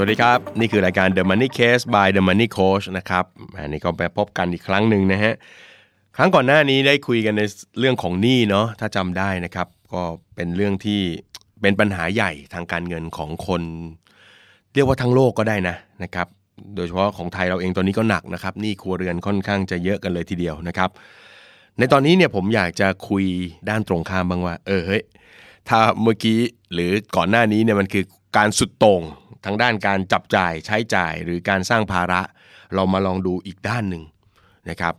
สวัสดีครับ นี่คือรายการ The Money Case by The Money Coach นะครับอันนี้ก็ไปพบกันอีกครั้งหนึ่งนะฮะครั้งก่อนหน้านี้ได้คุยกันในเรื่องของหนี้เนาะถ้าจำได้นะครับ ก็เป็นเรื่องที่เป็นปัญหาใหญ่ทางการเงินของคน เรียกว่าทั้งโลกก็ได้นะนะครับ โดยเฉพาะของไทยเราเองตอนนี้ก็หนักนะครับหนี้ครัวเรือนค่อนข้างจะเยอะกันเลยทีเดียวนะครับ ในตอนนี้เนี่ยผมอยากจะคุยด้านตรงข้ามบ้างว่า เออเฮ้ยถ้าเมื่อกี้หรือก่อนหน้านี้เนี่ยมันคือการสุดโต่ง ทางด้านการจับจ่ายใช้จ่ายหรือการสร้างภาระ เรามาลองดูอีกด้านหนึ่งนะครับ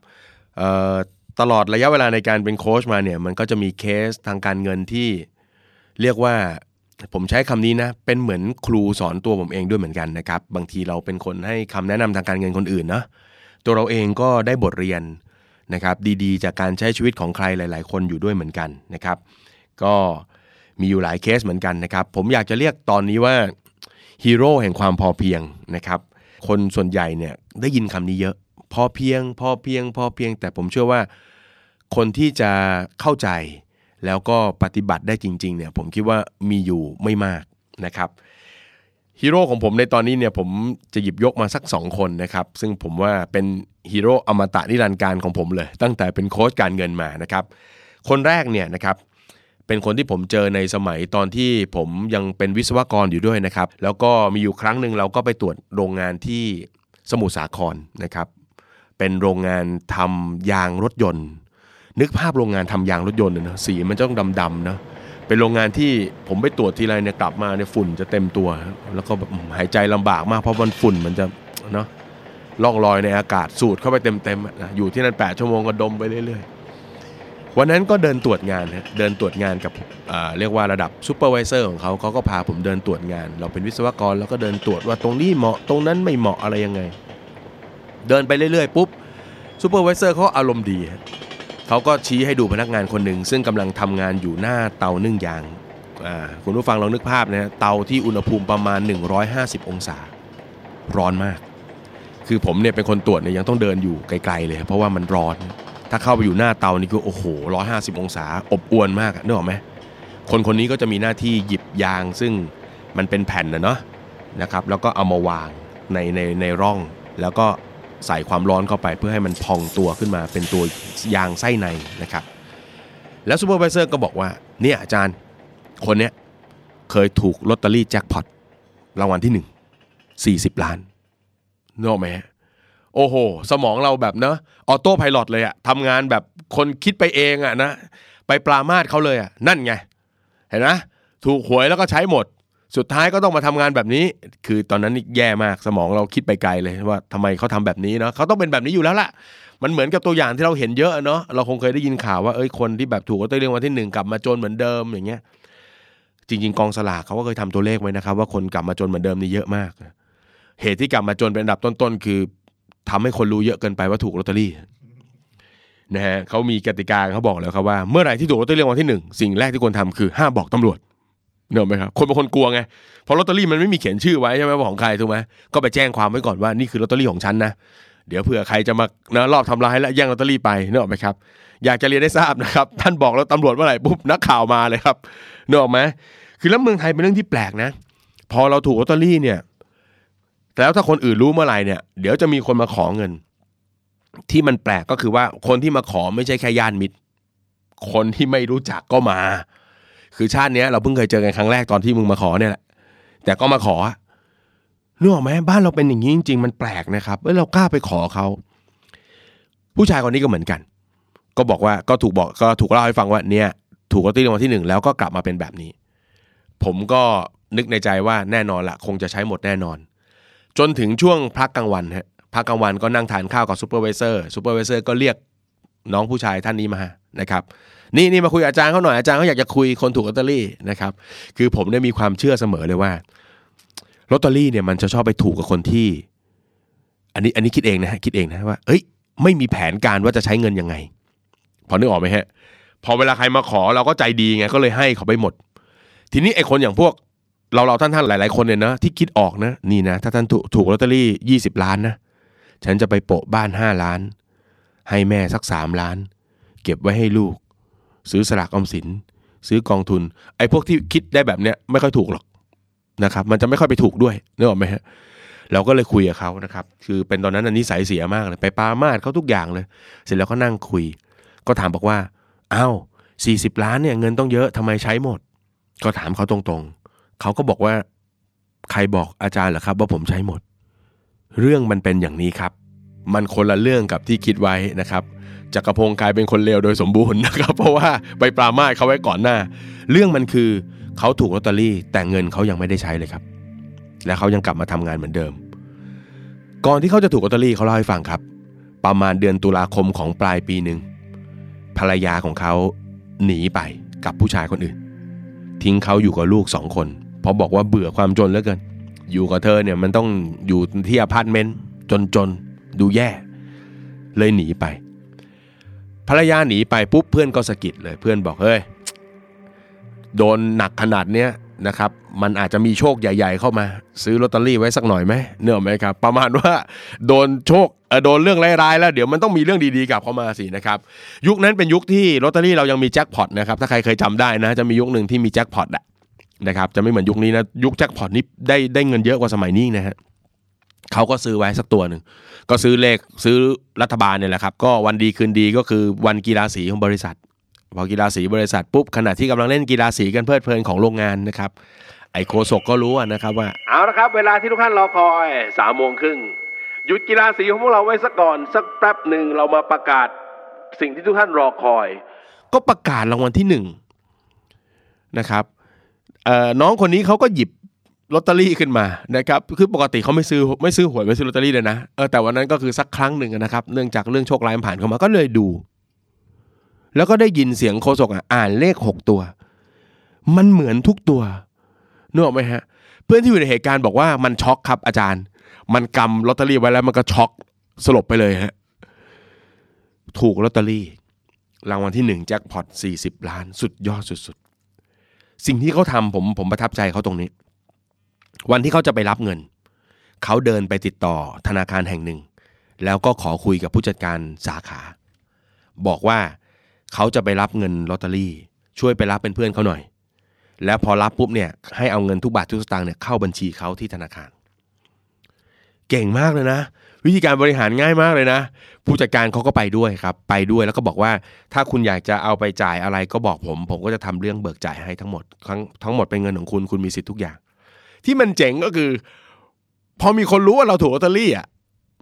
ตลอดระยะเวลาในการเป็นโค้ชมาเนี่ยมันก็จะมีเคสทางการเงินที่เรียกว่าผมใช้คำนี้นะเป็นเหมือนครูสอนตัวผมเองด้วยเหมือนกันนะครับ บางทีเราเป็นคนให้คำแนะนำทางการเงินคนอื่นนะตัวเราเองก็ได้บทเรียนนะครับ ดีๆ จากการใช้ชีวิตของใครหลาย ๆ คนอยู่ด้วยเหมือนกันนะครับ ก็มีอยู่หลายเคสเหมือนกันนะครับ ผมอยากจะเรียกตอนนี้ว่า ฮีโร่แห่งความพอเพียงนะครับคนส่วนใหญ่เนี่ยได้ยินคำนี้เยอะ พอเพียง พอเพียง พอเพียง แต่ผมเชื่อว่าคนที่จะเข้าใจแล้วก็ปฏิบัติได้จริงๆเนี่ยผมคิดว่ามีอยู่ไม่มากนะครับฮีโร่ของผมในตอนนี้เนี่ยผมจะหยิบยกมาสัก 2 คนนะครับ ซึ่งผมว่าเป็นฮีโร่อมตะนิรันดร์การของผมเลย ตั้งแต่เป็นโค้ชการเงินมานะครับ คนแรกเนี่ยนะครับ เป็นคนที่ผมเจอในสมัยตอนที่ผมยังเป็นวิศวกรอยู่ด้วยนะครับ แล้วก็มีอยู่ครั้งหนึ่งเราก็ไปตรวจโรงงานที่สมุทรสาครนะครับ เป็นโรงงานทำยางรถยนต์ นึกภาพโรงงานทำยางรถยนต์นะสีมันจะต้องดำๆนะเป็นโรงงานที่ผมไปตรวจทีไรเนี่ยกลับมาเนี่ยฝุ่นจะเต็มตัว แล้วก็หายใจลำบากมากเพราะมันฝุ่นมันจะเนาะล่องลอยในอากาศสูดเข้าไปเต็มๆอะนะอยู่ที่นั่น8ชั่วโมงก็ดมไปเรื่อยๆ วันนั้นก็เดินตรวจงานเดินตรวจงานกับเรียกว่าระดับ supervisor ของเขาเขาก็พาผมเดินตรวจงาน เราเป็นวิศวกรแล้วก็เดินตรวจว่าตรงนี้เหมาะตรงนั้นไม่เหมาะอะไรยังไง เดินไปเรื่อยๆปุ๊บ supervisor เขาอารมณ์ดีเขาก็ชี้ให้ดูพนักงานคนหนึ่งซึ่งกำลังทำงานอยู่หน้าเตานึ่งยางคุณผู้ฟังลองนึกภาพนะฮะเตาที่อุณหภูมิประมาณ 150 องศา ร้อนมาก คือผมเนี่ยเป็นคนตรวจเนี่ยยังต้องเดินอยู่ไกลๆเลย เพราะว่ามันร้อน ถ้าเข้าไปอยู่หน้าเตานี่คือโอ้โห150องศา อบอวนมากอะนึกออกไหมคนคนนี้ก็จะมีหน้าที่หยิบยางซึ่งมันเป็นแผ่นนะเนาะนะครับ แล้วก็เอามาวางในในในร่อง แล้วก็ใส่ความร้อนเข้าไปเพื่อให้มันพองตัวขึ้นมาเป็นตัวยางไส้ในนะครับ แล้วซูเปอร์วิเซอร์ก็บอกว่าเนี่ยอาจารย์คนเนี้ยเคยถูกลอตเตอรี่แจ็คพอตรางวัลที่หนึ่ง40 ล้านนึกออกไหมฮะ โอ้โห สมองเราแบบเนอะออโต้ไพลอตเลยอะทำงานแบบคนคิดไปเองอะนะ ไปปรามาสเขาเลยอะนั่นไง เห็นไหมถูกหวยแล้วก็ใช้หมด สุดท้ายก็ต้องมาทำงานแบบนี้ คือตอนนั้นแย่มากสมองเราคิดไปไกลเลยว่าทำไมเขาทำแบบนี้เนาะเขาต้องเป็นแบบนี้อยู่แล้วล่ะ มันเหมือนกับตัวอย่างที่เราเห็นเยอะเนาะเราคงเคยได้ยินข่าวว่าเอ้ยคนที่แบบถูกลอตเตอรี่รางวัลที่หนึ่งกลับมาจนเหมือนเดิมอย่างเงี้ย จริง ๆ กองสลากเขาก็เคยทำตัวเลขไว้นะครับ ว่าคนกลับมาจนเหมือนเดิมนี่เยอะมาก เหตุที่กลับมาจนเป็นอันดับต้นๆ คือ ทำให้คนรู้เยอะเกินไปว่าถูกลอตเตอรี่นะฮะเขามีกติกาเขาบอกแล้วครับว่าเมื่อไหร่ที่ถูกลอตเตอรี่รางวัลที่หนึ่งสิ่งแรกที่ควรทำคือห้ามบอกตำรวจนึกออกไหมครับคนบางคนกลัวไงเพราะลอตเตอรี่มันไม่มีเขียนชื่อไว้ใช่ไหมว่าของใครถูกไหมก็ไปแจ้งความไว้ก่อนว่านี่คือลอตเตอรี่ของฉันนะเดี๋ยวเผื่อใครจะมานะรอบทำร้ายและแย่งลอตเตอรี่ไปนึกออกไหมครับ อยากจะเรียนได้ทราบนะครับ ท่านบอกแล้วตำรวจเมื่อไหร่ปุ๊บนักข่าวมาเลยครับนึกออกไหมคือแล้วเมืองไทยเป็นเรื่องที่แปลกนะ พอเราถูกลอตเตอรี่เนี่ย แล้วถ้าคนอื่นรู้เมื่อไหร่เนี่ยเดี๋ยวจะมีคนมาขอเงิน ที่มันแปลกก็คือว่าคนที่มาขอไม่ใช่แค่ญาติมิตร คนที่ไม่รู้จักก็มา คือชาติเนี้ยเราเพิ่งเคยเจอกันครั้งแรกตอนที่มึงมาขอเนี่ยแหละแต่ก็มาขอนึกออกไหมบ้านเราเป็นอย่างนี้จริง ๆ มันแปลกนะครับเอ้เรากล้าไปขอเขา ผู้ชายคนนี้ก็เหมือนกัน ก็บอกว่าก็ถูกบอกก็ถูกเล่าให้ฟังว่าเนี่ย ถูกลอตเตอรี่รางวัลที่หนึ่งแล้วก็กลับมาเป็นแบบนี้ ผมก็นึกในใจว่าแน่นอนละคงจะใช้หมดแน่นอน จนถึงช่วงพักกลางวันฮะพักกลางวันก็นั่งทานข้าวกับ supervisor supervisor ก็เรียกน้องผู้ชายท่านนี้มานะครับนี่นี่มาคุยอาจารย์เขาหน่อยอาจารย์เขาอยากจะคุยคนถูกลอตเตอรี่นะครับคือผมได้มีความเชื่อเสมอเลยว่าลอตเตอรี่เนี่ยมันจะชอบไปถูกกับคนที่ อันนี้อันนี้คิดเองนะฮะคิดเองนะว่า เอ้ย ไม่มีแผนการว่าจะใช้เงินยังไง พอนึกออกไหมฮะ พอเวลาใครมาขอเราก็ใจดีไงก็เลยให้เขาไปหมด ทีนี้ไอ้คนอย่างพวก เราเราท่านท่านหลายๆคนเนี่ยนะที่คิดออกนะนี่นะถ้าท่านถูกถูกลอตเตอรี่ยี่สิบล้านนะฉันจะไปโปะบ้านห้าล้าน ให้แม่สักสามล้าน เก็บไว้ให้ลูก ซื้อสลากออมสิน ซื้อกองทุน ไอ้พวกที่คิดได้แบบเนี้ยไม่ค่อยถูกหรอกนะครับ มันจะไม่ค่อยไปถูกด้วยนึกออกไหมฮะเราก็เลยคุยกับเขานะครับ คือเป็นตอนนั้นอันนี้สายเสียมากเลย ไปปามาดเขาทุกอย่างเลย เสร็จแล้วก็นั่งคุย ก็ถามบอกว่า อ้าวสี่สิบล้านเนี่ยเงินต้องเยอะทำไมใช้หมด ก็ถามเขาตรงๆ เขาก็บอกว่าใครบอกอาจารย์เหรอครับ ว่าผมใช้หมด เรื่องมันเป็นอย่างนี้ครับ มันคนละเรื่องกับที่คิดไว้นะครับจักรพงศ์กลายเป็นคนเลวโดยสมบูรณ์นะครับ เพราะว่าไปปรามาสเขาไว้ก่อนหน้า เรื่องมันคือเขาถูกลอตเตอรี่ แต่เงินเขายังไม่ได้ใช้เลยครับ และเขายังกลับมาทำงานเหมือนเดิม ก่อนที่เขาจะถูกลอตเตอรี่เขาเล่าให้ฟังครับ ประมาณเดือนตุลาคมของปลายปีหนึ่งภรรยาของเขาหนีไปกับผู้ชายคนอื่น ทิ้งเขาอยู่กับลูกสองคน เพราะบอกว่าเบื่อความจนเหลือเกิน อยู่กับเธอเนี่ยมันต้องอยู่ที่อพาร์ตเมนต์จนๆ ดูแย่ เลยหนีไป ภรรยาหนีไปปุ๊บเพื่อนก็สะกิดเลยเพื่อนบอกเฮ้ยโดนหนักขนาดเนี้ยนะครับมันอาจจะมีโชคใหญ่ ๆ เข้ามา ซื้อลอตเตอรี่ไว้สักหน่อยไหมเนื่อไหมครับ ประมาณว่าโดนโชคโดนเรื่องร้ายๆแล้วเดี๋ยวมันต้องมีเรื่องดีๆกลับเข้ามาสินะครับยุคนั้นเป็นยุคที่ลอตเตอรี่เรายังมีแจ็คพอตนะครับถ้าใครเคยจำได้นะจะมียุคหนึ่งที่มีแจ็คพอตอะ นะครับจะไม่เหมือนยุคนี้นะยุคแจ็คพอตนี้ได้ได้เงินเยอะกว่าสมัยนี้นะฮะเขาก็ซื้อไว้สักตัวหนึ่งก็ซื้อเลขซื้อรัฐบาลเนี่ยแหละครับ ก็วันดีคืนดีก็คือวันกีฬาสีของบริษัทพอกีฬาสีบริษัทปุ๊บขณะที่กำลังเล่นกีฬาสีกันเพลิดเพลินของโรงงานนะครับไอโคศกก็รู้อะนะครับว่าเอาละครับ เวลาที่ทุกท่านรอคอยสามโมงครึ่งหยุดกีฬาสีของพวกเราไว้สักก่อน สักแป๊บหนึ่งเรามาประกาศสิ่งที่ทุกท่านรอคอย ก็ประกาศรางวัลที่หนึ่งนะครับเอ่อ น้องคนนี้เขาก็หยิบลอตเตอรี่ขึ้นมานะครับคือปกติเขาไม่ซื้อไม่ซื้อหวยไม่ซื้อลอตเตอรี่เลยนะเออแต่วันนั้นก็คือสักครั้งหนึ่งนะครับ เนื่องจากเรื่องโชคร้ายมันผ่านเข้ามาก็เลยดู แล้วก็ได้ยินเสียงโฆษกอ่านเลขหกตัว มันเหมือนทุกตัวนึกออกไหมฮะ เพื่อนที่อยู่ในเหตุการณ์บอกว่ามันช็อกครับอาจารย์ มันกำลอตเตอรี่ไว้แล้วมันก็ช็อกสลบไปเลยฮะถูกลอตเตอรี่ รางวัลที่หนึ่งแจ็คพอตสี่สิบล้าน สุดยอดสุด สิ่งที่เขาทำผมผมประทับใจเขาตรงนี้ วันที่เขาจะไปรับเงิน เขาเดินไปติดต่อธนาคารแห่งหนึ่ง แล้วก็ขอคุยกับผู้จัดการสาขา บอกว่าเขาจะไปรับเงินลอตเตอรี่ ช่วยไปรับเป็นเพื่อนเขาหน่อย แล้วพอรับปุ๊บเนี่ยให้เอาเงินทุกบาททุกสตางค์เนี่ยเข้าบัญชีเขาที่ธนาคาร เก่งมากเลยนะ วิธีการบริหารง่ายมากเลยนะ ผู้จัดการเขาก็ไปด้วยครับ ไปด้วยแล้วก็บอกว่า ถ้าคุณอยากจะเอาไปจ่ายอะไรก็บอกผม ผมก็จะทำเรื่องเบิกจ่ายให้ทั้งหมดทั้งทั้งหมดเป็นเงินของคุณคุณมีสิทธิ์ทุกอย่าง ที่มันเจ๋งก็คือ พอมีคนรู้ว่าเราถูกลอตเตอรี่อะ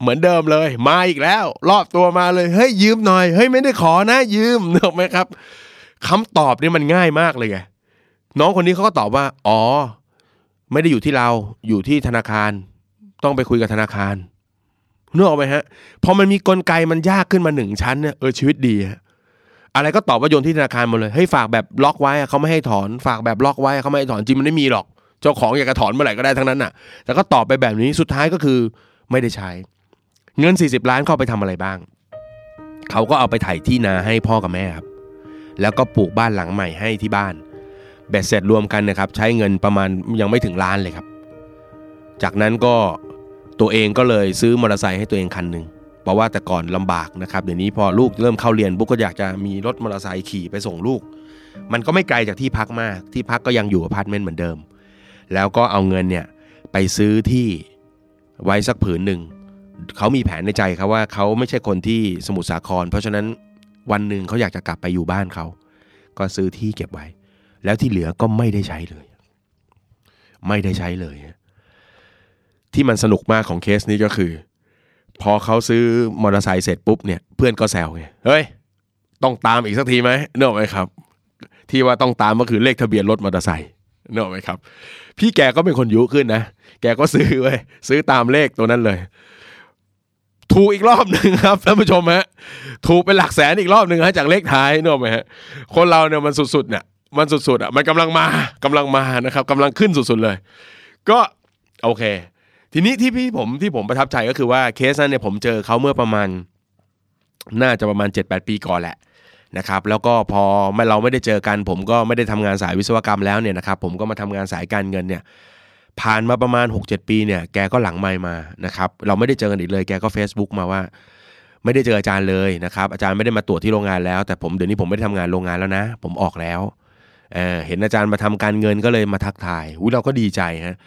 เหมือนเดิมเลย มาอีกแล้ว รอบตัวมาเลยเฮ้ยยืมหน่อยเฮ้ยไม่ได้ขอนะยืมนึกอไหมครับคำตอบนี่มันง่ายมากเลยไงน้องคนนี้เขาก็ตอบว่า อ๋อ ไม่ได้อยู่ที่เราอยู่ที่ธนาคาร ต้องไปคุยกับธนาคาร นึกออกไหมฮะพอมันมีกลไกมันยากขึ้นมาหนึ่งชั้นเนี่ยเออชีวิตดีฮะอะไรก็ตอบว่าโยนที่ธนาคารหมดเลยเฮ้ยฝากแบบล็อกไว้เขาไม่ให้ถอนฝากแบบล็อกไว้เขาไม่ให้ถอนจริงมันไม่มีหรอก เจ้าของอยากจะถอนเมื่อไหร่ก็ได้ทั้งนั้นน่ะ แต่ก็ตอบไปแบบนี้สุดท้ายก็คือไม่ได้ใช้ เงิน 40 ล้านเข้าไปทำอะไรบ้าง เขาก็เอาไปถ่ายที่นาให้พ่อกับแม่ครับ แล้วก็ปลูกบ้านหลังใหม่ให้ที่บ้านเบ็ดเสร็จรวมกันนะครับ ใช้เงินประมาณยังไม่ถึงล้านเลยครับ จากนั้นก็ ตัวเองก็เลยซื้อมอเตอร์ไซค์ให้ตัวเองคันหนึ่งเพราะว่าแต่ก่อนลำบากนะครับเดี๋ยวนี้พอลูกเริ่มเข้าเรียนปุ๊บก็อยากจะมีรถมอเตอร์ไซค์ขี่ไปส่งลูก มันก็ไม่ไกลจากที่พักมาก ที่พักก็ยังอยู่อพาร์ตเมนต์เหมือนเดิม แล้วก็เอาเงินเนี่ยไปซื้อที่ไว้สักผืนหนึ่งเขามีแผนในใจครับว่าเขาไม่ใช่คนที่สมุทรสาคร เพราะฉะนั้นวันหนึ่งเขาอยากจะกลับไปอยู่บ้านเขา ก็ซื้อที่เก็บไว้ แล้วที่เหลือก็ไม่ได้ใช้เลย ไม่ได้ใช้เลย ที่มันสนุกมากของเคสนี้ก็คือ พอเขาซื้อมอเตอร์ไซค์เสร็จปุ๊บเนี่ยเพื่อนก็แซวไงเฮ้ยต้องตามอีกสักทีไหมเนอะไหมครับ ที่ว่าต้องตามก็คือเลขทะเบียนรถมอเตอร์ไซค์เนอะไหมครับ พี่แกก็เป็นคนยุขึ้นนะแกก็ซื้อไว้ยซื้อตามเลขตัวนั้นเลย ถูกอีกรอบหนึ่งครับท่านผู้ชมฮะถูกเป็นหลักแสนอีกรอบหนึ่งฮะจากเลขท้ายเนอะไหมฮะคนเราเนี่ยมันสุดๆเนี่ยมันสุดๆอะมันกำลังมากำลังมานะครับกำลังขึ้นสุดๆเลย ก็โอเค ทีนี้ที่พี่ผมที่ผมประทับใจก็คือว่าเคสนั้นเนี่ยผมเจอเขาเมื่อประมาณ น่าจะประมาณ 7-8 ปีก่อนแหละนะครับแล้วก็พอเราไม่ได้เจอกัน ผมก็ไม่ได้ทำงานสายวิศวกรรมแล้วเนี่ยนะครับผมก็มาทำงานสายการเงินเนี่ยผ่านมาประมาณ 6-7 ปีเนี่ยแกก็หลังไมมานะครับเราไม่ได้เจอกันอีกเลยแกก็ Facebook มาว่า ไม่ได้เจออาจารย์เลยนะครับอาจารย์ไม่ได้มาตรวจที่โรงงานแล้ว แต่ผมเดี๋ยวนี้ผมไม่ได้ทำงานโรงงานแล้วนะ ผมออกแล้วเเห็นอาจารย์มาทำการเงินก็เลยมาทักทายอุ้ยเราก็ดีใจฮะ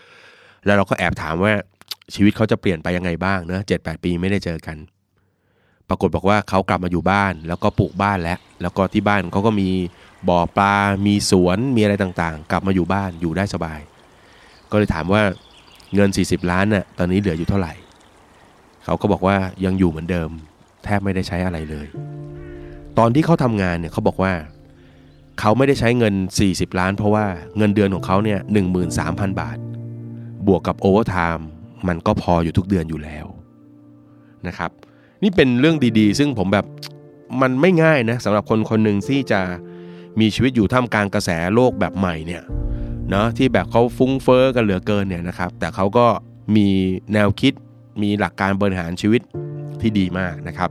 แล้วเราก็แอบถามว่าชีวิตเขาจะเปลี่ยนไปยังไงบ้างเนะเจ็ดแปดปีไม่ได้เจอกัน ปรากฏบอกว่าเขากลับมาอยู่บ้าน แล้วก็ปลูกบ้านแล้ว แล้วก็ที่บ้านเขาก็มีบ่อปลา มีสวน มีอะไรต่างๆ กลับมาอยู่บ้านอยู่ได้สบาย ก็เลยถามว่าเงิน 40 ล้านน่ะตอนนี้เหลืออยู่เท่าไหร่ เขาก็บอกว่ายังอยู่เหมือนเดิม แทบไม่ได้ใช้อะไรเลย ตอนที่เขาทำงานเนี่ยเขาบอกว่าเขาไม่ได้ใช้เงิน 40 ล้าน เพราะว่าเงินเดือนของเขาเนี่ย13,000บาท บวกกับ overtime มันก็พออยู่ทุกเดือนอยู่แล้วนะครับ นี่เป็นเรื่องดีๆ ซึ่งผมแบบมันไม่ง่ายนะสำหรับคนคนหนึ่งที่จะมีชีวิตอยู่ท่ามกลางกระแสโลกแบบใหม่เนี่ยเนาะที่แบบเขาฟุ้งเฟอ้อกันเหลือเกินเนี่ยนะครับ แต่เขาก็มีแนวคิดมีหลักการบริหารชีวิตที่ดีมากนะครับ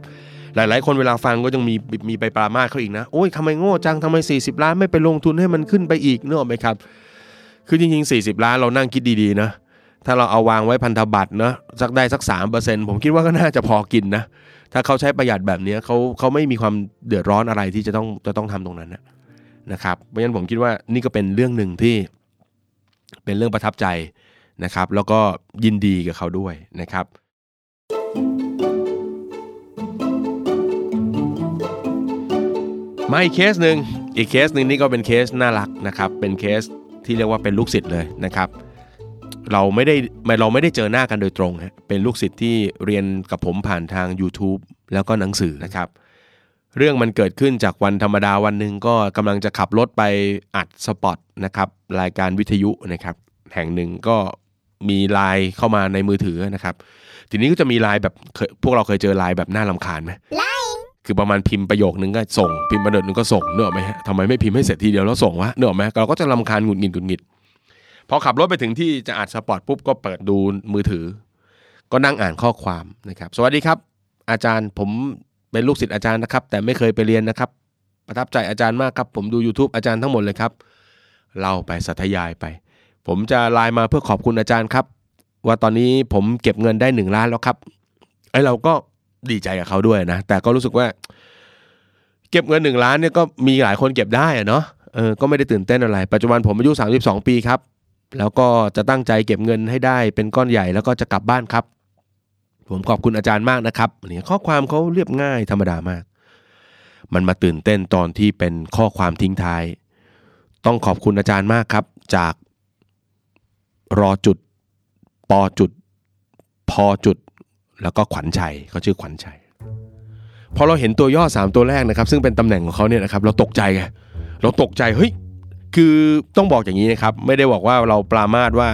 หลายๆ คนเวลาฟังก็ยังมีมีไปปรามาสเขาอีกนะ โอ้ยทำไมโง่จังทำไม 40 ล้านไม่ไปลงทุนให้มันขึ้นไปอีกเนอะไหมครับ คือจริงๆ 40 ล้านเรานั่งคิดดีๆนะถ้าเราเอาวางไว้พันธบัตรเนะสักได้สักสามเปอร์เซ็นผมคิดว่าก็น่าจะพอกินนะถ้าเขาใช้ประหยัดแบบนี้เขาเขาไม่มีความเดือดร้อนอะไรที่จะต้องจะต้องทำตรงนั้นนะนะครับเพราะฉะนั้นผมคิดว่านี่ก็เป็นเรื่องหนึ่งที่เป็นเรื่องประทับใจนะครับ แล้วก็ยินดีกับเขาด้วยนะครับ มาอีกเคสหนึ่งอีกเคสหนึ่งนี่ก็เป็นเคสน่ารักนะครับ เป็นเคส ที่เรียกว่าเป็นลูกศิษย์เลยนะครับ เราไม่ได้เราไม่ได้เจอหน้ากันโดยตรงฮะเป็นลูกศิษย์ที่เรียนกับผมผ่านทาง YouTube แล้วก็หนังสือนะครับ เรื่องมันเกิดขึ้นจากวันธรรมดาวันหนึ่งก็กำลังจะขับรถไปอัด spot นะครับรายการวิทยุนะครับแห่งหนึ่งก็มีไลน์เข้ามาในมือถือนะครับ ทีนี้ก็จะมีไลน์แบบพวกเราเคยเจอไลน์แบบน่ารำคาญไหม คือประมาณพิมพ์ประโยคนึงก็ส่งพิมพ์ประโยคนึงก็ส่งนึกออกไหมฮะทำไมไม่พิมพ์ให้เสร็จทีเดียวแล้วส่งวะนึกออกไหมเราก็จะรำคาญหงุดหงิดหงุดหงิดพอขับรถไปถึงที่จะอัดสปอตปุ๊บก็เปิดดูมือถือ ก็นั่งอ่านข้อความนะครับสวัสดีครับ อาจารย์ผมเป็นลูกศิษย์อาจารย์นะครับ แต่ไม่เคยไปเรียนนะครับ ประทับใจอาจารย์มากครับ ผมดู YouTube อาจารย์ทั้งหมดเลยครับเล่าไปสัทยายไป ผมจะไลน์มาเพื่อขอบคุณอาจารย์ครับ ว่าตอนนี้ผมเก็บเงินได้หนึ่งล้านแล้วครับไอเราก็ ดีใจกับเขาด้วยนะ แต่ก็รู้สึกว่า เก็บเงินหนึ่งล้านเนี่ยก็มีหลายคนเก็บได้อะเนาะเออก็ไม่ได้ตื่นเต้นอะไร ปัจจุบันผมอายุ 32 ปีครับ แล้วก็จะตั้งใจเก็บเงินให้ได้เป็นก้อนใหญ่แล้วก็จะกลับบ้านครับ ผมขอบคุณอาจารย์มากนะครับเนี่ยข้อความเขาเรียบง่ายธรรมดามาก มันมาตื่นเต้นตอนที่เป็นข้อความทิ้งท้าย ต้องขอบคุณอาจารย์มากครับ จากรอจุดปอจุดพอจุด แล้วก็ขวัญชัยเขาชื่อขวัญชัยพอเราเห็นตัวย่อ 3 ตัวแรกนะครับ ซึ่งเป็นตำแหน่งของเขาเนี่ยนะครับเราตกใจไงเราตกใจเฮ้ยคือต้องบอกอย่างนี้นะครับ ไม่ได้บอกว่าเราปรามาสว่า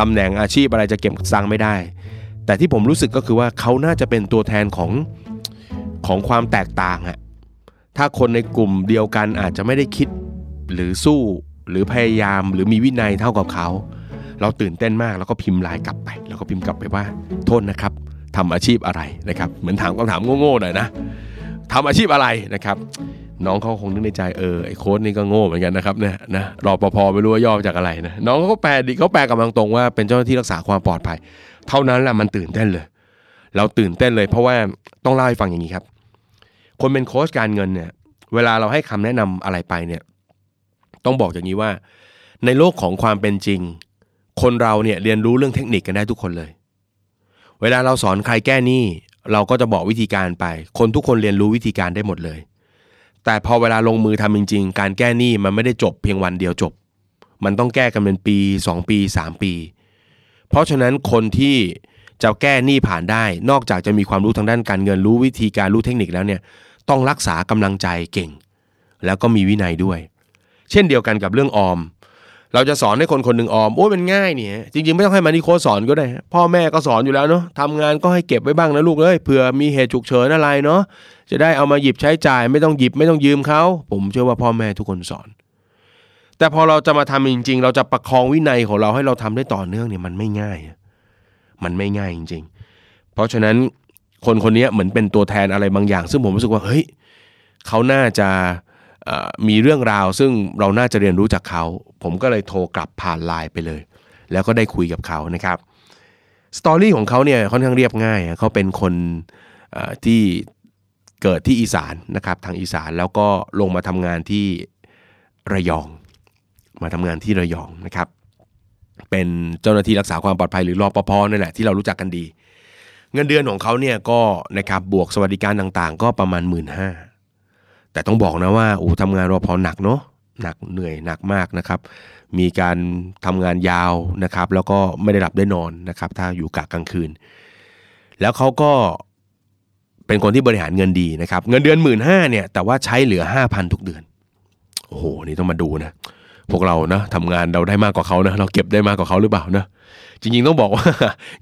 ตำแหน่งอาชีพอะไรจะเก็บซังไม่ได้ แต่ที่ผมรู้สึกก็คือว่าเขาน่าจะเป็นตัวแทนของของความแตกต่างอะถ้าคนในกลุ่มเดียวกันอาจจะไม่ได้คิดหรือสู้หรือพยายามหรือมีวินัยเท่ากับเขา เราตื่นเต้นมากแล้วก็พิมพ์ไลน์กลับไป แล้วก็พิมพ์กลับไปว่า โทษนะครับ ทำอาชีพอะไรนะครับ เหมือนถามคำถามโง่ๆหน่อยนะทำอาชีพอะไรนะครับ น้องเขาคงนึกในใจเออไอ้โค้ดนี่ก็โง่เหมือนกันนะครับเนี่ยนะรอปภไม่รู้ว่าย่อมาจากอะไรนะน้องเขาก็แปลดิเขาแปลกำลังตรงว่าเป็นเจ้าหน้าที่รักษาความปลอดภัย เท่านั้นแหละมันตื่นเต้นเลย เราตื่นเต้นเลย เพราะว่าต้องเล่าให้ฟังอย่างนี้ครับ คนเป็นโค้ชการเงินเนี่ย เวลาเราให้คำแนะนำอะไรไปเนี่ย ต้องบอกอย่างนี้ว่า ในโลกของความเป็นจริง คนเราเนี่ยเรียนรู้เรื่องเทคนิคกันได้ทุกคนเลย เวลาเราสอนใครแก้หนี้เราก็จะบอกวิธีการไป คนทุกคนเรียนรู้วิธีการได้หมดเลย แต่พอเวลาลงมือทำจริง ๆ การแก้หนี้มันไม่ได้จบเพียงวันเดียวจบ มันต้องแก้กันเป็นปี 2 ปี 3 ปี เพราะฉะนั้นคนที่จะแก้หนี้ผ่านได้ นอกจากจะมีความรู้ทางด้านการเงินรู้วิธีการรู้เทคนิคแล้วเนี่ยต้องรักษากำลังใจเก่ง แล้วก็มีวินัยด้วย เช่นเดียวกันกับเรื่องออม เราจะสอนให้คนคนหนึ่งออมโอ้ยมันง่ายเนี่ยจริงๆ ไม่ต้องให้มานิโคสอนก็ได้พ่อแม่ก็สอนอยู่แล้วเนาะทำงานก็ให้เก็บไว้บ้างนะลูกเอ้ยเผื่อมีเหตุฉุกเฉินอะไรเนาะจะได้เอามาหยิบใช้จ่าย ไม่ต้องหยิบไม่ต้องยืมเขาผมเชื่อว่าพ่อแม่ทุกคนสอน แต่พอเราจะมาทำจริง ๆ เราจะประคองวินัยของเราให้เราทำได้ต่อเนื่องเนี่ยมันไม่ง่าย มันไม่ง่ายจริง ๆ เพราะฉะนั้นคนคนนี้เหมือนเป็นตัวแทนอะไรบางอย่าง ซึ่งผมรู้สึกว่าเฮ้ยเขาน่าจะ มีเรื่องราวซึ่งเราน่าจะเรียนรู้จากเขา ผมก็เลยโทรกลับผ่านไลน์ไปเลย แล้วก็ได้คุยกับเขานะครับสตอรี่ของเขาเนี่ยค่อนข้างเรียบง่ายเขาเป็นคนที่เกิดที่อีสานนะครับทางอีสานแล้วก็ลงมาทำงานที่ระยอง มาทำงานที่ระยองนะครับ เป็นเจ้าหน้าที่รักษาความปลอดภัยหรือรอปภนี่แหละที่เรารู้จักกันดี เงินเดือนของเขาเนี่ยก็นะครับบวกสวัสดิการต่างๆ ก็ประมาณ 1 5ื่น แต่ต้องบอกนะว่าโอ้ทำงานรอพอหนักเนาะหนักเหนื่อยหนักมากนะครับ มีการทำงานยาวนะครับ แล้วก็ไม่ได้หลับได้นอนนะครับ ถ้าอยู่กะกลางคืน แล้วเขาก็เป็นคนที่บริหารเงินดีนะครับ เงินเดือนหมื่นห้าเนี่ย แต่ว่าใช้เหลือห้าพันทุกเดือน โอ้โห นี่ต้องมาดูนะ พวกเรานะทำงานเราได้มากกว่าเขานะ เราเก็บได้มากกว่าเขาหรือเปล่านะ จริงๆต้องบอกว่า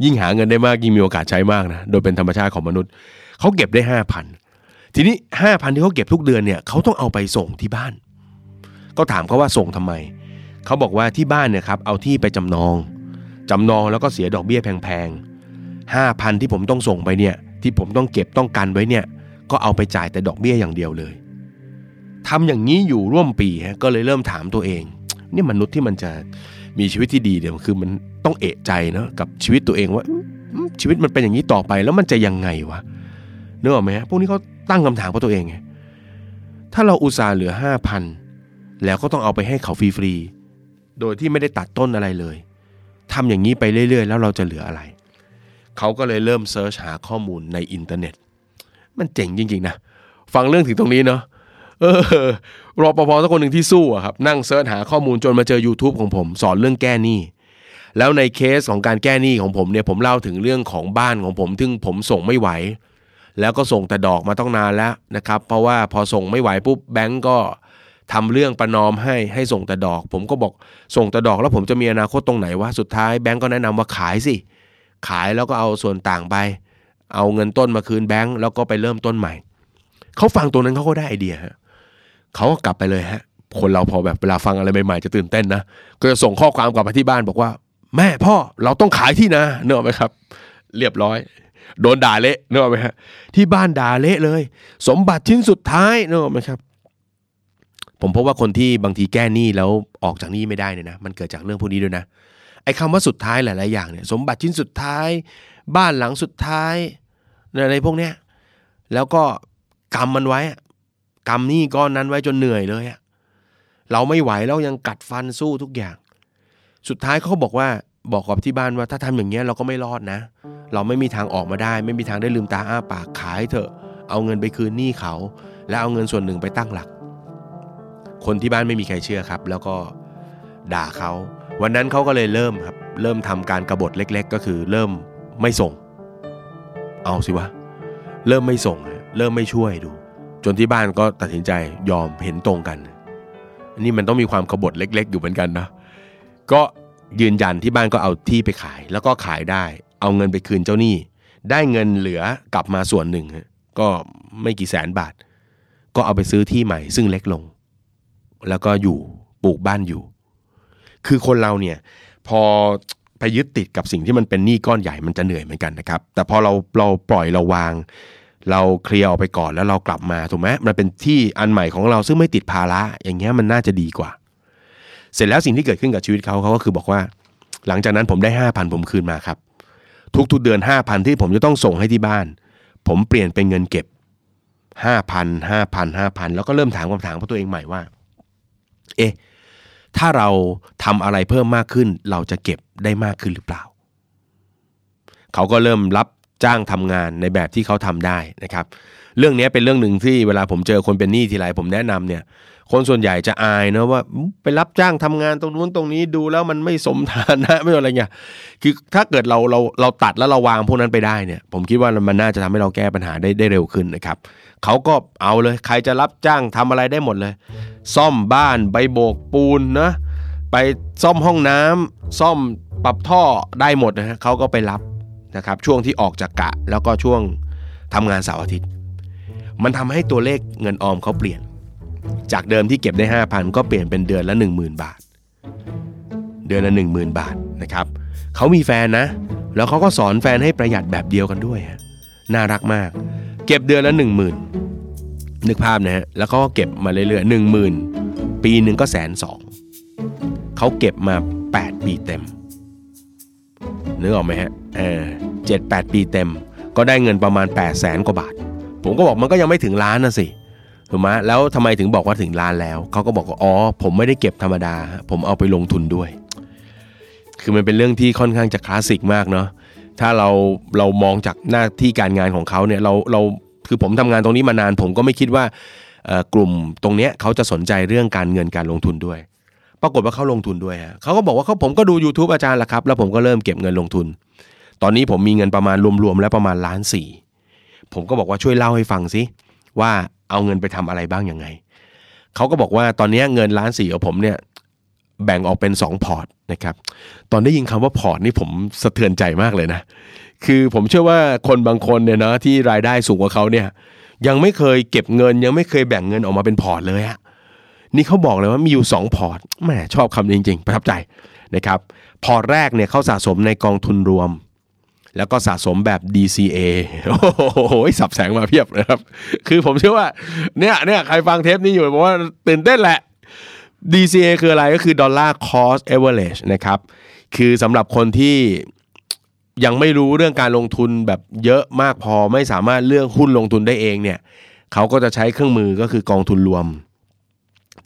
ยิ่งหาเงินได้มากยิ่งมีโอกาสใช้มากนะ โดยเป็นธรรมชาติของมนุษย์ เขาเก็บได้ห้าพัน ทีนี้ห้าพันที่เขาเก็บทุกเดือนเนี่ยเขาต้องเอาไปส่งที่บ้าน ก็ถามเขาว่าส่งทำไม เขาบอกว่าที่บ้านเนี่ยครับเอาที่ไปจำนอง จำนองแล้วก็เสียดอกเบี้ยแพงๆห้าพันที่ผมต้องส่งไปเนี่ย ที่ผมต้องเก็บต้องกันไว้เนี่ย ก็เอาไปจ่ายแต่ดอกเบี้ยอย่างเดียวเลยทำอย่างนี้อยู่ร่วมปีฮะก็เลยเริ่มถามตัวเองนี่มนุษย์ที่มันจะมีชีวิตที่ดีเดี๋ยวคือมันต้องเอะใจเนะกับชีวิตตัวเองว่าชีวิตมันเป็นอย่างนี้ต่อไปแล้วมันจะยังไงวะ นึกออกไหมฮะพวกนี้เขาตั้งคำถามกับตัวเองไงถ้าเราอุตส่าห์เหลือห้าพันแล้วก็ต้องเอาไปให้เขาฟรีๆโดยที่ไม่ได้ตัดต้นอะไรเลยทำอย่างนี้ไปเรื่อย ๆ แล้วเราจะเหลืออะไร เขาก็เลยเริ่ม search หาข้อมูลในอินเทอร์เน็ต มันเจ๋งจริง ๆ นะ ฟังเรื่องถึงตรงนี้เนาะเออรอปภสักคนหนึ่งที่สู้อะครับ นั่ง search หาข้อมูลจนมาเจอ YouTube ของผม สอนเรื่องแก้หนี้แล้วในเคสของการแก้หนี้ของผมเนี่ยผมเล่าถึงเรื่องของบ้านของผมซึ่งผมส่งไม่ไหว แล้วก็ส่งแต่ดอกมาตั้งนานแล้วนะครับ เพราะว่าพอส่งไม่ไหวปุ๊บแบงก์ก็ทำเรื่องประนอมให้ให้ส่งแต่ดอก ผมก็บอกส่งแต่ดอกแล้วผมจะมีอนาคตตรงไหนวะสุดท้ายแบงก์ก็แนะนำว่าขายสิ ขายแล้วก็เอาส่วนต่างไป เอาเงินต้นมาคืนแบงก์แล้วก็ไปเริ่มต้นใหม่เขาฟังตรงนั้นเขาก็ได้ไอเดียฮะเขาก็กลับไปเลยฮะ คนเราพอแบบเวลาฟังอะไรใหม่ๆจะตื่นเต้นนะก็จะส่งข้อความกลับไปที่บ้านบอกว่า แม่พ่อเราต้องขายที่นะเนอะไหมครับ เรียบร้อย โดนด่าเละเนอะไหมฮะที่บ้านด่าเละเลย สมบัติชิ้นสุดท้ายเนอะไหมครับ ผมพบว่าคนที่บางทีแก้หนี้แล้วออกจากหนี้ไม่ได้เนี่ยนะมันเกิดจากเรื่องพวกนี้ด้วยนะไอ้คำว่าสุดท้ายหลาย ๆ อย่างเนี่ยสมบัติชิ้นสุดท้าย บ้านหลังสุดท้ายอะไรพวกเนี้ยแล้วก็กำมันไว้กำนี่ก้อนนั้นไว้จนเหนื่อยเลยอะเราไม่ไหวแล้วยังกัดฟันสู้ทุกอย่าง สุดท้ายเขาบอกว่าบอกกับที่บ้านว่าถ้าทำอย่างเงี้ยเราก็ไม่รอดนะ เราไม่มีทางออกมาได้ ไม่มีทางได้ลืมตาอ้าปากขายเถอะ เอาเงินไปคืนหนี้เขา แล้วเอาเงินส่วนหนึ่งไปตั้งหลัก คนที่บ้านไม่มีใครเชื่อครับ แล้วก็ด่าเขา วันนั้นเขาก็เลยเริ่มครับ เริ่มทำการกรบฏเล็ก ๆ ก็คือเริ่มไม่ส่ง เอาสิวะ เริ่มไม่ส่ง เริ่มไม่ช่วยดู จนที่บ้านก็ตัดสินใจยอมเห็นตรงกันอันนี้มันต้องมีความกบฏเล็ก ๆ อยู่เหมือนกันนะ ก็ยืนยันที่บ้านก็เอาที่ไปขายแล้วก็ขายได้ เอาเงินไปคืนเจ้าหนี้ ได้เงินเหลือกลับมาส่วนหนึ่ง ก็ไม่กี่แสนบาท ก็เอาไปซื้อที่ใหม่ ซึ่งเล็กลง แล้วก็อยู่ปลูกบ้านอยู่ คือคนเราเนี่ยพอไปยึดติดกับสิ่งที่มันเป็นหนี้ก้อนใหญ่มันจะเหนื่อยเหมือนกันนะครับ แต่พอเราเราปล่อยเราวาง เราเคลียร์ออกไปก่อนแล้วเรากลับมาถูกไหมมันเป็นที่อันใหม่ของเราซึ่งไม่ติดภาระอย่างเงี้ยมันน่าจะดีกว่า เสร็จแล้วสิ่งที่เกิดขึ้นกับชีวิตเขาเขาก็คือบอกว่า หลังจากนั้นผมได้ห้าพันผมคืนมาครับ ทุกๆเดือนห้าพันที่ผมจะต้องส่งให้ที่บ้าน ผมเปลี่ยนเป็นเงินเก็บห้าพันห้าพันห้าพันแล้วก็เริ่มถามคำถามกับตัวเองใหม่ว่า เอ๊ะถ้าเราทำอะไรเพิ่มมากขึ้น เราจะเก็บได้มากขึ้นหรือเปล่า เขาก็เริ่มรับจ้างทำงานในแบบที่เขาทำได้นะครับ เรื่องนี้เป็นเรื่องหนึ่งที่เวลาผมเจอคนเป็นหนี้ทีไรผมแนะนำเนี่ย คนส่วนใหญ่จะอายนะว่าไปรับจ้างทำงานตรงนู้นตรงนี้ดูแล้วมันไม่สมฐานะไม่อะไรเงี้ยคือถ้าเกิดเราเราเราตัดแล้วเราวางพวกนั้นไปได้เนี่ย ผมคิดว่ามันน่าจะทำให้เราแก้ปัญหาได้ได้เร็วขึ้นนะครับเขาก็เอาเลยใครจะรับจ้างทำอะไรได้หมดเลย ซ่อมบ้านใบโบกปูนนะไปซ่อมห้องน้ำซ่อมปรับท่อได้หมดนะฮะเขาก็ไปรับนะครับช่วงที่ออกจากกะ แล้วก็ช่วงทำงานเสาร์อาทิตย์ มันทำให้ตัวเลขเงินออมเขาเปลี่ยน จากเดิมที่เก็บได้ 5,000 ก็เปลี่ยนเป็นเดือนละ 10,000 บาท เดือนละ 10,000 บาทนะครับเขามีแฟนนะ แล้วเขาก็สอนแฟนให้ประหยัดแบบเดียวกันด้วยฮะน่ารักมาก เก็บเดือนละหนึ่งหมื่นนึกภาพนะฮะแล้วก็เก็บมาเรื่อยๆหนึ่งหมื่นปีหนึ่งก็แสนสองเขาเก็บมา 8 ปีเต็มนึกออกไหมฮะเออเจ็ดแปดปีเต็ม ก็ได้เงินประมาณ8 0 0แสนกว่าบาท ผมก็บอกมันก็ยังไม่ถึงล้านนะสิ ถูกไหมแล้วทำไมถึงบอกว่าถึงล้านแล้ว เขาก็บอกว่าอ๋อผมไม่ได้เก็บธรรมดา ผมเอาไปลงทุนด้วย คือมันเป็นเรื่องที่ค่อนข้างจะคลาสสิกมากเนาะถ้าเราเรามองจากหน้าที่การงานของเขาเนี่ยเราเราคือผมทำงานตรงนี้มานาน ผมก็ไม่คิดว่ากลุ่มตรงเนี้ยเขาจะสนใจเรื่องการเงินการลงทุนด้วย ปรากฏว่าเขาลงทุนด้วยฮะเขาก็บอกว่าเขาผมก็ดู YouTube อาจารย์ละครับ แล้วผมก็เริ่มเก็บเงินลงทุน ตอนนี้ผมมีเงินประมาณรวมๆแล้วประมาณล้านสี่ผมก็บอกว่าช่วยเล่าให้ฟังสิว่า เอาเงินไปทำอะไรบ้างยังไง เขาก็บอกว่าตอนนี้เงินล้านสี่ของผมเนี่ยแบ่งออกเป็น 2 port นะครับ ตอนได้ยินคำว่า port นี่ผมสะเทือนใจมากเลยนะ คือผมเชื่อว่าคนบางคนเนี่ยนะที่รายได้สูงกว่าเขาเนี่ยยังไม่เคยเก็บเงิน ยังไม่เคยแบ่งเงินออกมาเป็น port เลยอะนี่เขาบอกเลยว่ามีอยู่ 2 port แหมชอบคำจริง ๆ ประทับใจนะครับ port แรกเนี่ยเขาสะสมในกองทุนรวม แล้วก็สะสมแบบ DCA โอ้โหสับแสงมาเพียบนะครับ คือผมเชื่อว่าเนี่ยเนี่ยใครฟังเทปนี้อยู่บอกว่าตื่นเต้นแหละ DCA คืออะไรก็คือดอลลาร์ cost average นะครับ คือสำหรับคนที่ยังไม่รู้เรื่องการลงทุนแบบเยอะมากพอไม่สามารถเลือกหุ้นลงทุนได้เองเนี่ยเขาก็จะใช้เครื่องมือก็คือกองทุนรวม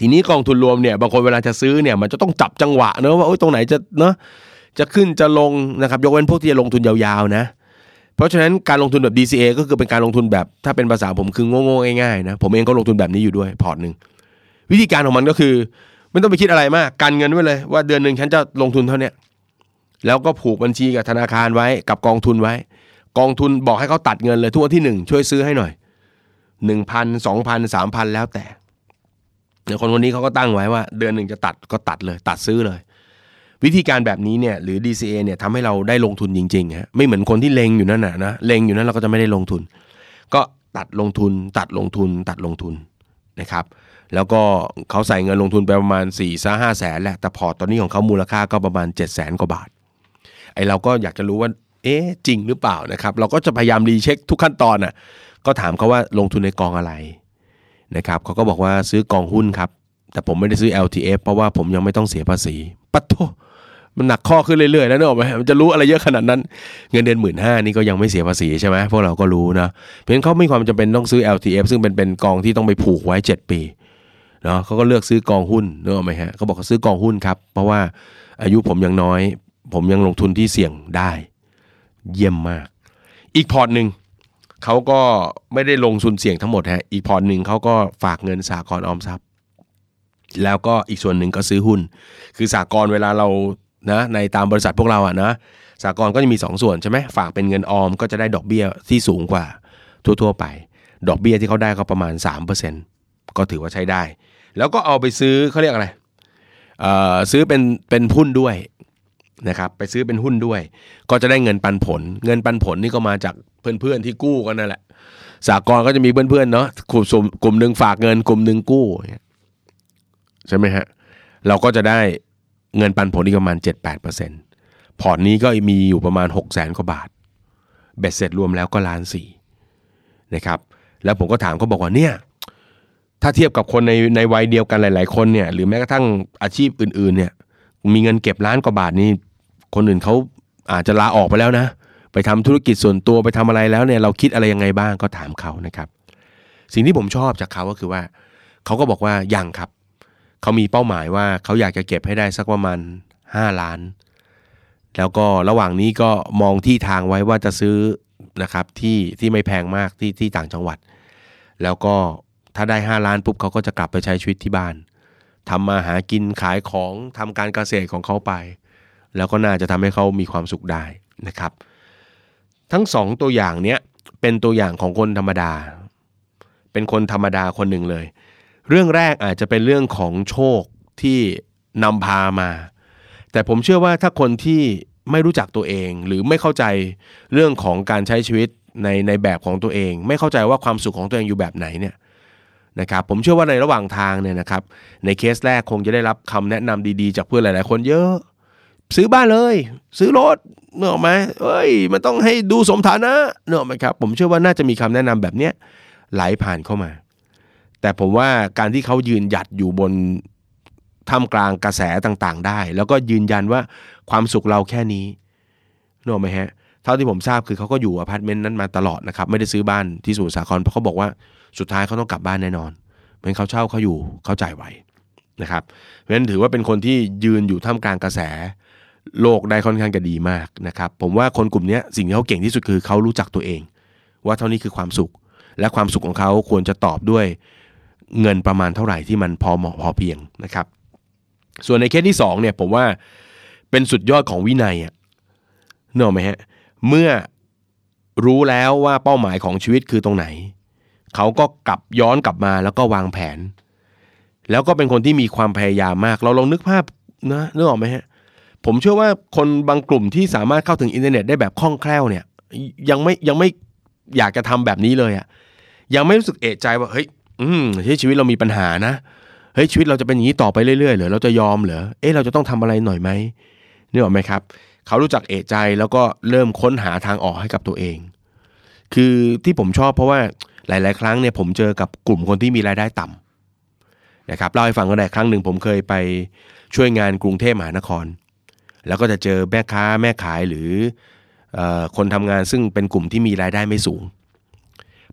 ทีนี้กองทุนรวมเนี่ยบางคนเวลาจะซื้อเนี่ยมันจะต้องจับจังหวะเนอะว่าตรงไหนจะเนาะ จะขึ้นจะลงนะครับยกเว้นพวกที่จะลงทุนยาวๆนะ เพราะฉะนั้นการลงทุนแบบ DCA ก็คือเป็นการลงทุนแบบถ้าเป็นภาษาผมคือโง่ๆง่ายๆนะผมเองก็ลงทุนแบบนี้อยู่ด้วยพอร์ตหนึ่งวิธีการของมันก็คือ ไม่ต้องไปคิดอะไรมากกันเงินไว้เลย ว่าเดือนหนึ่งฉันจะลงทุนเท่านี้แล้วก็ผูกบัญชีกับธนาคารไว้กับกองทุนไว้ กองทุนบอกให้เขาตัดเงินเลยทุกวันที่หนึ่งช่วยซื้อให้หน่อยหนึ่งพันสองพันสามพันแล้วแต่เดี๋ยวคนคนนี้เขาก็ตั้งไว้ว่า เดือนหนึ่งจะตัดก็ตัดเลย ตัดซื้อเลย วิธีการแบบนี้เนี่ยหรือ DCA เนี่ยทำให้เราได้ลงทุนจริงๆฮะไม่เหมือนคนที่เลงอยู่นั่นนะนะเลงอยู่นั้นเราก็จะไม่ได้ลงทุน ก็ตัดลงทุน ตัดลงทุน ตัดลงทุนนะครับ แล้วก็เขาใส่เงินลงทุนไปประมาณ4ี่ซห้าแสนแหละแต่พอตตอนนี้ของเขามูลค่าก็ประมาณ7จ็ดแสนกว่าบาทไอเราก็อยากจะรู้ว่าเอ๊ะจริงหรือเปล่านะครับ เราก็จะพยายามรีเช็คทุกขั้นตอนน่ะก็ถามเขาว่าลงทุนในกองอะไรนะครับเขาก็บอกว่าซื้อกองหุ้นครับแต่ผมไม่ได้ซื้อ LTF เพราะว่าผมยังไม่ต้องเสียภาษีปัดโท มันหนักข้อขึ้นเรื่อยๆแล้วเนอะมมันจะรู้อะไรเยอะขนาดนั้น เงินเดือนหมื่นห้านี่ก็ยังไม่เสียภาษีใช่ไหมพวกเราก็รู้นะเพราะฉะนั้นเขาไม่ความจำเป็นต้องซื้อ LTF ซึ่งเป็นเป็นกองที่ต้องไปผูกไว้ 7 ปีเนาะเขาก็เลือกซื้อกองหุ้นเนอะไหมฮะเขาบอกเขาซื้อกองหุ้นครับเพราะว่าอายุผมยังน้อย ผมยังลงทุนที่เสี่ยงได้ เยี่ยมมาก อีกพอร์ตหนึ่งเขาก็ไม่ได้ลงทุนเสี่ยงทั้งหมดฮะอีกพอร์ตหนึ่งเขาก็ฝากเงินสากลออมทรัพย์แล้วก็อีกส่วนหนึ่งก็ซื้อหุ้น คือสากลเวลาเรา นะในตามบริษัทพวกเราอะนะสากลก็จะมี 2 ส่วนใช่ไหมฝากเป็นเงินออมก็จะได้ดอกเบี้ยที่สูงกว่าทั่วๆไป ดอกเบี้ยที่เขาได้ก็ประมาณ 3%ก็ถือว่าใช้ได้ แล้วก็เอาไปซื้อเขาเรียกอะไรซื้อเป็นเป็นหุ้นด้วยนะครับไปซื้อเป็นหุ้นด้วย ก็จะได้เงินปันผล เงินปันผลนี่ก็มาจากเพื่อนๆที่กู้กันนั่นแหละสากลก็จะมีเพื่อนๆเนาะกลุ่มกลุ่มหนึ่งฝากเงินกลุ่มหนึ่งกู้ใช่ไหมฮะเราก็จะได้ เงินปันผลอีกประมาณ 7-8%พอร์ตนี้ก็มีอยู่ประมาณ 6 0แสนกว่าบาท เบ็ดเสร็จรวมแล้วก็ล้านสี่นะครับ แล้วผมก็ถามเขาบอกว่าเนี่ย ถ้าเทียบกับคนในในวัยเดียวกันหลาย ๆ คนเนี่ย หรือแม้กระทั่งอาชีพอื่น ๆ เนี่ย มีเงินเก็บล้านกว่าบาทนี่ คนอื่นเขาอาจจะลาออกไปแล้วนะ ไปทำธุรกิจส่วนตัวไปทำอะไรแล้วเนี่ย เราคิดอะไรยังไงบ้างก็ถามเขานะครับ สิ่งที่ผมชอบจากเขาก็คือว่า เขาก็บอกว่ายังครับ เขามีเป้าหมายว่าเขาอยากจะเก็บให้ได้สักประมาณ 5 ล้าน แล้วก็ระหว่างนี้ก็มองที่ทางไว้ว่าจะซื้อนะครับที่ที่ไม่แพงมากที่ที่ต่างจังหวัด แล้วก็ถ้าได้ 5 ล้านปุ๊บเขาก็จะกลับไปใช้ชีวิตที่บ้านทำมาหากินขายของทำการเกษตรของเขาไป แล้วก็น่าจะทำให้เขามีความสุขได้นะครับ ทั้งสองตัวอย่างเนี้ยเป็นตัวอย่างของคนธรรมดา เป็นคนธรรมดาคนหนึ่งเลย เรื่องแรกอาจจะเป็นเรื่องของโชคที่นำพามา แต่ผมเชื่อว่าถ้าคนที่ไม่รู้จักตัวเอง หรือไม่เข้าใจเรื่องของการใช้ชีวิตในในแบบของตัวเอง ไม่เข้าใจว่าความสุขของตัวเองอยู่แบบไหนเนี่ยนะครับผมเชื่อว่าในระหว่างทางเนี่ยนะครับในเคสแรกคงจะได้รับคำแนะนำดีๆ จากเพื่อนหลาย ๆ คนเยอะ ซื้อบ้านเลย ซื้อรถเนอะไหมเอ้ย มันต้องให้ดูสมฐานะเนอะไหมครับผมเชื่อว่าน่าจะมีคำแนะนำแบบเนี้ยไหลผ่านเข้ามา แต่ผมว่าการที่เขายืนหยัดอยู่บนท่ามกลางกระแสต่างๆ ได้ แล้วก็ยืนยันว่าความสุขเราแค่นี้นึกออกไหมฮะเท่าที่ผมทราบคือเขาก็อยู่อพาร์ตเมนต์นั้นมาตลอดนะครับ ไม่ได้ซื้อบ้านที่สมุทรสาครเพราะเขาบอกว่าสุดท้ายเขาต้องกลับบ้านแน่นอนเพราะฉะนั้นเขาเช่าเขาอยู่เขาจ่ายไหวนะครับเพราะฉะนั้นถือว่าเป็นคนที่ยืนอยู่ท่ามกลางกระแส โลกได้ค่อนข้างจะดีมากนะครับ ผมว่าคนกลุ่มนี้สิ่งที่เขาเก่งที่สุดคือเขารู้จักตัวเอง ว่าเท่านี้คือความสุข และความสุขของเขาควรจะตอบด้วย เงินประมาณเท่าไหร่ที่มันพอเหมาะพอเพียงนะครับ ส่วนในเคสที่สองเนี่ยผมว่าเป็นสุดยอดของวินัยอะเนอะไหมฮะเมื่อรู้แล้วว่าเป้าหมายของชีวิตคือตรงไหน เขาก็กลับย้อนกลับมาแล้วก็วางแผน แล้วก็เป็นคนที่มีความพยายามมาก เราลองนึกภาพนะนึกออกไหมฮะผมเชื่อว่าคนบางกลุ่มที่สามารถเข้าถึงอินเทอร์เน็ตได้แบบคล่องแคล่วเนี่ยยังไม่ยังไม่อยากจะทำแบบนี้เลยอะยังไม่รู้สึกเอะใจว่าเฮ้ย อืมเฮ้ยชีวิตเรามีปัญหานะเฮ้ยชีวิตเราจะเป็นอย่างนี้ต่อไปเรื่อยๆเหรอเราจะยอมเหรอเอ๊ะเราจะต้องทำอะไรหน่อยไหมนี่ออกไหมครับ เขารู้จักเอะใจแล้วก็เริ่มค้นหาทางออกให้กับตัวเอง คือที่ผมชอบเพราะว่าหลาย ๆ ครั้งเนี่ยผมเจอกับกลุ่มคนที่มีรายได้ต่ำนะครับเล่าให้ฟังก็ได้ครั้งหนึ่งผมเคยไปช่วยงานกรุงเทพมหานคร แล้วก็จะเจอแม่ค้าแม่ขายหรือออคนทำงานซึ่งเป็นกลุ่มที่มีรายได้ไม่สูง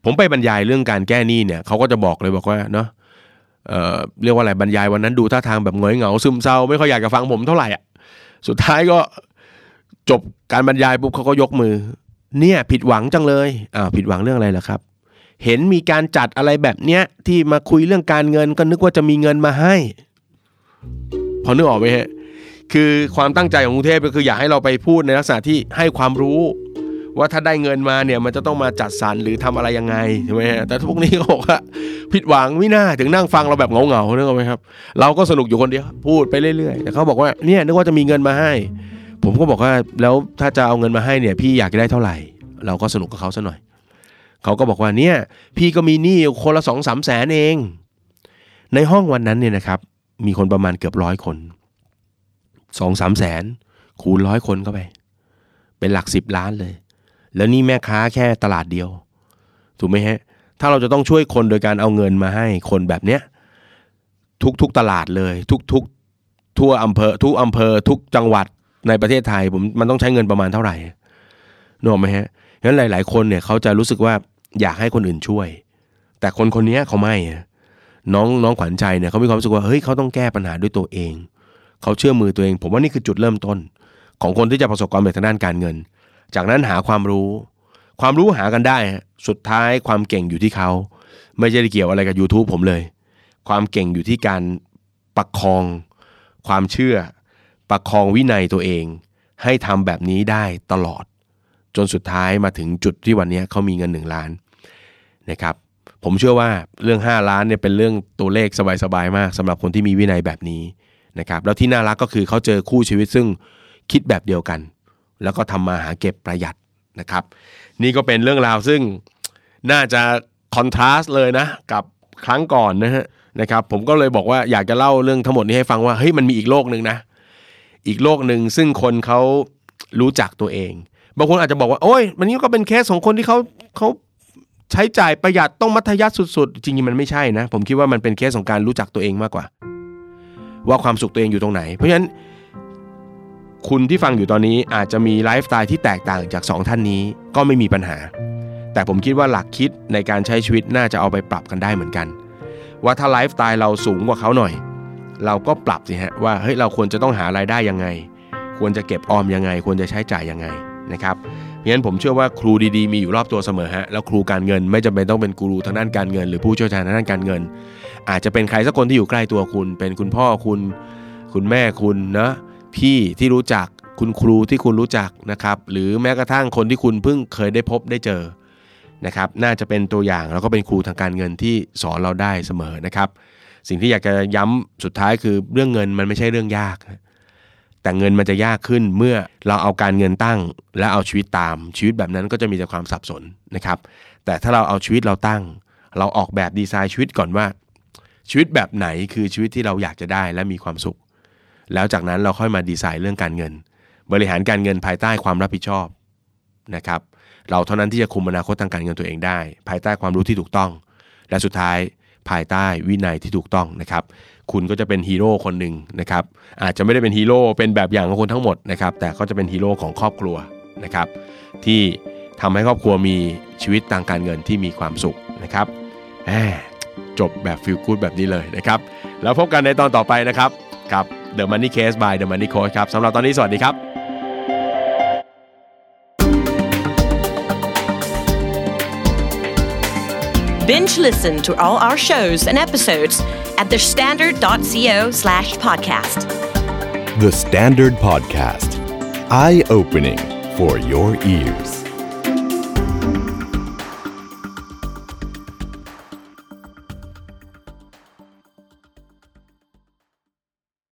ผมไปบรรยายเรื่องการแก้หนี้เนี่ยเขาก็จะบอกเลยบอกว่าเนาะเอ่อเรียกว่าอะไรบรรยายวันนั้นดูท่าทางแบบหงยเหงาซึมเศร้าไม่ค่อยอยากจะฟังผมเท่าไหร่อะสุดท้ายก็จบการบรรยายปุ๊บเขาก็ยกมือ เนี่ยผิดหวังจังเลยอ้าวผิดหวังเรื่องอะไรล่ะครับ เห็นมีการจัดอะไรแบบเนี้ยที่มาคุยเรื่องการเงินก็นึกว่าจะมีเงินมาให้ พอนึกออกไหมฮะคือความตั้งใจของกรุงเทพก็คืออยากให้เราไปพูดในลักษณะที่ให้ความรู้ ว่าถ้าได้เงินมาเนี่ยมันจะต้องมาจัดสรรหรือทำอะไรยังไงใช่ไหมฮะแต่พวกนี้เขาบอกว่าผิดหวังไม่น่าถึงนั่งฟังเราแบบเหงาๆนึกออกไหมครับ เราก็สนุกอยู่คนเดียวพูดไปเรื่อยๆแต่เขาบอกว่าเนี่ยนึกว่าจะมีเงินมาให้ ผมก็บอกว่าแล้วถ้าจะเอาเงินมาให้เนี่ยพี่อยากได้เท่าไหร่ เราก็สนุกกับเขาซะหน่อยเขาก็บอกว่าเนี่ยพี่ก็มีหนี้คนละสองสามแสนเอง ในห้องวันนั้นเนี่ยนะครับ มีคนประมาณเกือบร้อยคนสองสามแสนคูณร้อยคนเข้าไป เป็นหลักสิบล้านเลย แล้วนี่แม่ค้าแค่ตลาดเดียว ถูกไหมฮะ ถ้าเราจะต้องช่วยคนโดยการเอาเงินมาให้คนแบบเนี้ยทุกๆตลาดเลย ทุกๆทั่วอำเภอ ทุกอำเภอ ทุกจังหวัดในประเทศไทยผมมันต้องใช้เงินประมาณเท่าไหร่นึกออกไหมฮะงั้นหลาย ๆ คนเนี่ยเขาจะรู้สึกว่าอยากให้คนอื่นช่วย แต่คนคนนี้เขาไม่อะน้องน้องขวัญใจเนี่ยเขามีความรู้สึกว่าเฮ้ยเขาต้องแก้ปัญหาด้วยตัวเอง เขาเชื่อมือตัวเอง ผมว่านี่คือจุดเริ่มต้น ของคนที่จะประสบความสำเร็จทางด้านการเงิน จากนั้นหาความรู้ ความรู้หากันได้ สุดท้ายความเก่งอยู่ที่เขา ไม่ใช่ได้เกี่ยวอะไรกับ YouTube ผมเลย ความเก่งอยู่ที่การประคอง ความเชื่อ ประคองวินัยตัวเอง ให้ทำแบบนี้ได้ตลอด จนสุดท้ายมาถึงจุดที่วันนี้เขามีเงินหนึ่งล้านนะครับผมเชื่อว่าเรื่อง 5 ล้านเนี่ยเป็นเรื่องตัวเลขสบายๆมากสำหรับคนที่มีวินัยแบบนี้นะครับแล้วที่น่ารักก็คือเขาเจอคู่ชีวิตซึ่งคิดแบบเดียวกัน แล้วก็ทำมาหาเก็บประหยัดนะครับ นี่ก็เป็นเรื่องราวซึ่งน่าจะคอนทราสต์เลยนะกับครั้งก่อนนะฮะนะครับผมก็เลยบอกว่าอยากจะเล่าเรื่องทั้งหมดนี้ให้ฟังว่าเฮ้ยมันมีอีกโลกหนึ่งนะ อีกโลกหนึ่งซึ่งคนเขารู้จักตัวเอง บางคนอาจจะบอกว่าโอ้ยมันนี้ก็เป็นเคสของคนที่เขาเขาใช้จ่ายประหยัดต้องมัธยัสถ์สุด ๆ จริงๆมันไม่ใช่นะ ผมคิดว่ามันเป็นเคสของการรู้จักตัวเองมากกว่า ว่าความสุขตัวเองอยู่ตรงไหน เพราะฉะนั้น คุณที่ฟังอยู่ตอนนี้อาจจะมีไลฟ์สไตล์ที่แตกต่างจาก 2 ท่านนี้ก็ไม่มีปัญหา แต่ผมคิดว่าหลักคิดในการใช้ชีวิตน่าจะเอาไปปรับกันได้เหมือนกัน ว่าถ้าไลฟ์สไตล์เราสูงกว่าเขาหน่อย เราก็ปรับสิฮะว่าเฮ้ยเราควรจะต้องหารายได้ยังไง ควรจะเก็บออมยังไง ควรจะใช้จ่ายยังไงนะครับเพราะฉะนั้นผมเชื่อว่าครูดีๆมีอยู่รอบตัวเสมอฮะแล้วครูการเงินไม่จำเป็นต้องเป็นกูรูทางด้านการเงิน หรือผู้เชี่ยวชาญทางด้านการเงิน อาจจะเป็นใครสักคนที่อยู่ใกล้ตัวคุณ เป็นคุณพ่อคุณ คุณแม่คุณนะ พี่ที่รู้จักคุณครูที่คุณรู้จักนะครับ หรือแม้กระทั่งคนที่คุณเพิ่งเคยได้พบได้เจอนะครับ น่าจะเป็นตัวอย่างแล้วก็เป็นครูทางการเงินที่สอนเราได้เสมอนะครับ สิ่งที่อยากจะย้ำสุดท้ายคือเรื่องเงินมันไม่ใช่เรื่องยาก แต่เงินมันจะยากขึ้นเมื่อเราเอาการเงินตั้ง และเอาชีวิตตามชีวิตแบบนั้นก็จะมีแต่ความสับสนนะครับ แต่ถ้าเราเอาชีวิตเราตั้ง เราออกแบบดีไซน์ชีวิตก่อนว่า ชีวิตแบบไหนคือชีวิตที่เราอยากจะได้และมีความสุข แล้วจากนั้นเราค่อยมาดีไซน์เรื่องการเงิน บริหารการเงินภายใต้ความรับผิดชอบนะครับ เราเท่านั้นที่จะคุมอนาคตทางการเงินตัวเองได้ ภายใต้ความรู้ที่ถูกต้อง และสุดท้ายภายใต้วินัยที่ถูกต้องนะครับ คุณก็จะเป็นฮีโร่คนหนึ่งนะครับ อาจจะไม่ได้เป็นฮีโร่เป็นแบบอย่างของคนทั้งหมดนะครับ แต่ก็จะเป็นฮีโร่ของครอบครัวนะครับ ที่ทำให้ครอบครัวมีชีวิตทางการเงินที่มีความสุขนะครับจบแบบ feel good แบบนี้เลยนะครับ แล้วพบกันในตอนต่อไปนะครับกับ The Money Case by The Money Coach ครับสำหรับตอนนี้สวัสดีครับ Binge listen to all our shows and episodes at thestandard.co slash podcast. The Standard Podcast. Eye opening for your ears.